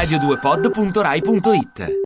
radio2pod.rai.it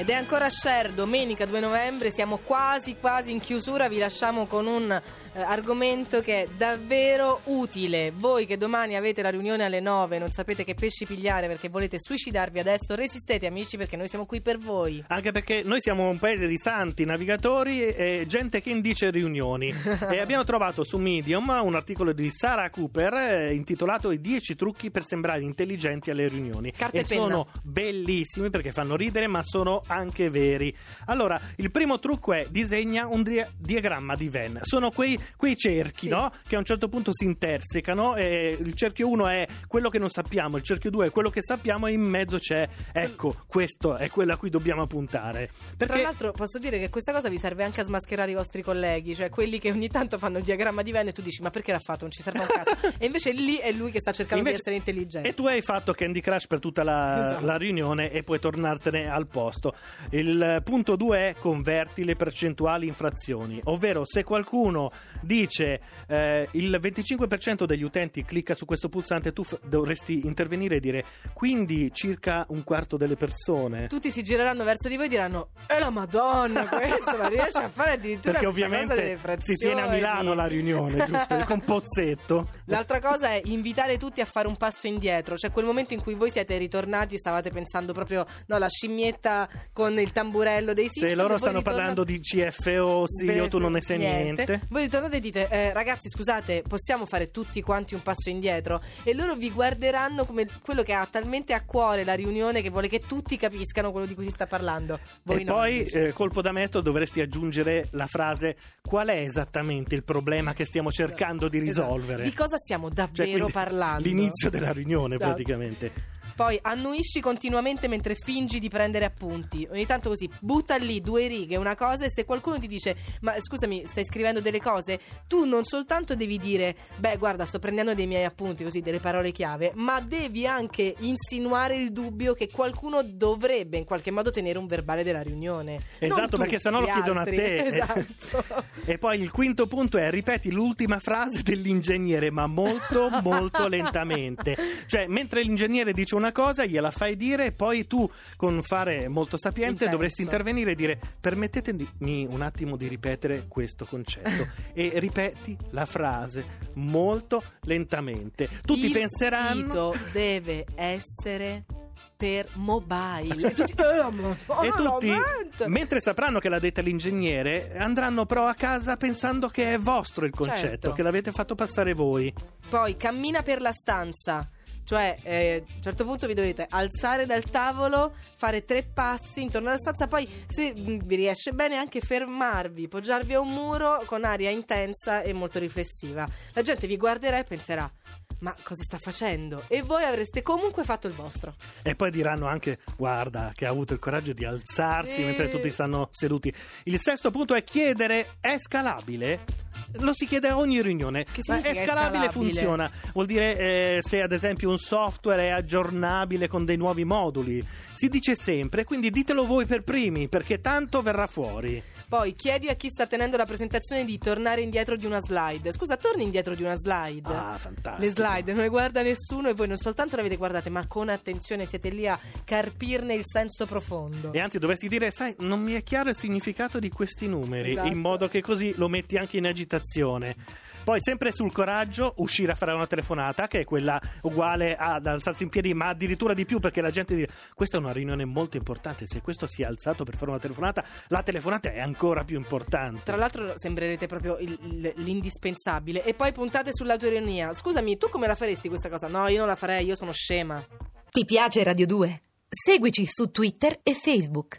Ed è ancora share, domenica 2 novembre, siamo quasi quasi in chiusura, vi lasciamo con un eh, argomento che è davvero utile. Voi che domani avete la riunione alle 9, non sapete che pesci pigliare perché volete suicidarvi adesso, resistete amici perché noi siamo qui per voi. Anche perché noi siamo un paese di santi, navigatori e gente che indice riunioni. e abbiamo trovato su Medium un articolo di Sarah Cooper eh, intitolato I 10 trucchi per sembrare intelligenti alle riunioni. Carta e e sono bellissimi perché fanno ridere, ma sono anche veri. Allora, il primo trucco è disegna un dia- diagramma di Venn. Sono quei, quei cerchi, Sì. no? Che a un certo punto si intersecano. Il cerchio 1 è quello che non sappiamo, il cerchio 2 è quello che sappiamo, e in mezzo c'è, ecco, questo è quello a cui dobbiamo puntare. Tra Perché l'altro posso dire che questa cosa vi serve anche a smascherare i vostri colleghi, cioè quelli che ogni tanto fanno il diagramma di Venn e tu dici ma perché l'ha fatto? Non ci serve un cazzo. e invece lì è lui che sta cercando Invece- di essere intelligente. E tu hai fatto Candy Crush per tutta la, Esatto. la riunione e puoi tornartene al posto. Il punto 2 è converti le percentuali in frazioni, ovvero se qualcuno dice eh, il 25% degli utenti clicca su questo pulsante, tu f- dovresti intervenire e dire quindi circa un quarto delle persone. Tutti si gireranno verso di voi e diranno è la madonna questo, ma riesce a fare addirittura Perché ovviamente si tiene a. Milano la riunione, giusto? Con Pozzetto. L'altra cosa è invitare tutti a fare un passo indietro, cioè quel momento in cui voi siete ritornati e stavate pensando proprio, no, la scimmietta con il tamburello dei Simpson. Se loro stanno ritornate- parlando di CFO, sì, o tu non ne sai niente. Voi ritornate e dite, eh, ragazzi, scusate, possiamo fare tutti quanti un passo indietro? E loro vi guarderanno come quello che ha talmente a cuore la riunione che vuole che tutti capiscano quello di cui si sta parlando. Voi e no, poi, eh, colpo da maestro, dovresti aggiungere la frase: Qual è esattamente il problema che stiamo cercando di Esatto. risolvere? Di cosa stiamo Cioè, davvero quindi, parlando? L'inizio della riunione, Esatto. praticamente. Poi annuisci continuamente mentre fingi di prendere appunti. Ogni tanto così butta lì due righe, una cosa, e se qualcuno ti dice: Ma scusami, stai scrivendo delle cose? Tu non soltanto devi dire: Beh, guarda, sto prendendo dei miei appunti, così delle parole chiave, ma devi anche insinuare il dubbio che qualcuno dovrebbe in qualche modo tenere un verbale della riunione. Esatto, tu, perché sennò lo chiedono altri. a te. Esatto. E poi il quinto punto è ripeti l'ultima frase dell'ingegnere, ma molto, molto lentamente. Cioè, mentre l'ingegnere dice una cosa, gliela fai dire, e poi tu, con fare molto sapiente, Intenso. dovresti intervenire e dire: Permettetemi un attimo di ripetere questo concetto. e ripeti la frase molto lentamente. Tutti il penseranno. sito deve essere per mobile. E tutti, "Eh, E tutti, veramente?" mentre sapranno che l'ha detta l'ingegnere, andranno però a casa pensando che è vostro il concetto, Certo. che l'avete fatto passare voi. Poi cammina per la stanza. Cioè, eh, a un certo punto vi dovete alzare dal tavolo, fare tre passi intorno alla stanza, poi se mh, vi riesce bene anche fermarvi, poggiarvi a un muro con aria intensa e molto riflessiva. La gente vi guarderà e penserà: ma cosa sta facendo? E voi avreste comunque fatto il vostro. E poi diranno anche: Guarda, che ha avuto il coraggio di alzarsi Sì. mentre tutti stanno seduti. Il sesto punto è chiedere: è scalabile? Lo si chiede a ogni riunione. Che Ma è scalabile, scalabile? funziona. Vuol dire eh, se ad esempio un software è aggiornabile con dei nuovi moduli. Si dice sempre, quindi ditelo voi per primi, perché tanto verrà fuori. Poi chiedi a chi sta tenendo la presentazione di tornare indietro di una slide. Scusa, torni indietro di una slide. Ah, fantastico. Le slide non le guarda nessuno e voi non soltanto le avete guardate, ma con attenzione siete lì a carpirne il senso profondo. E anzi dovresti dire, sai, non mi è chiaro il significato di questi numeri, Esatto. in modo che così lo metti anche in agitazione. Poi sempre sul coraggio, uscire a fare una telefonata, che è quella uguale ad alzarsi in piedi, ma addirittura di più, perché la gente dice, questa è una riunione molto importante, se questo si è alzato per fare una telefonata, la telefonata è ancora più importante. Tra l'altro sembrerete proprio il- il- l'indispensabile. E poi puntate sull'autoironia. Scusami, tu come la faresti questa cosa? No, io non la farei, io sono scema. Ti piace Radio 2? Seguici su Twitter e Facebook.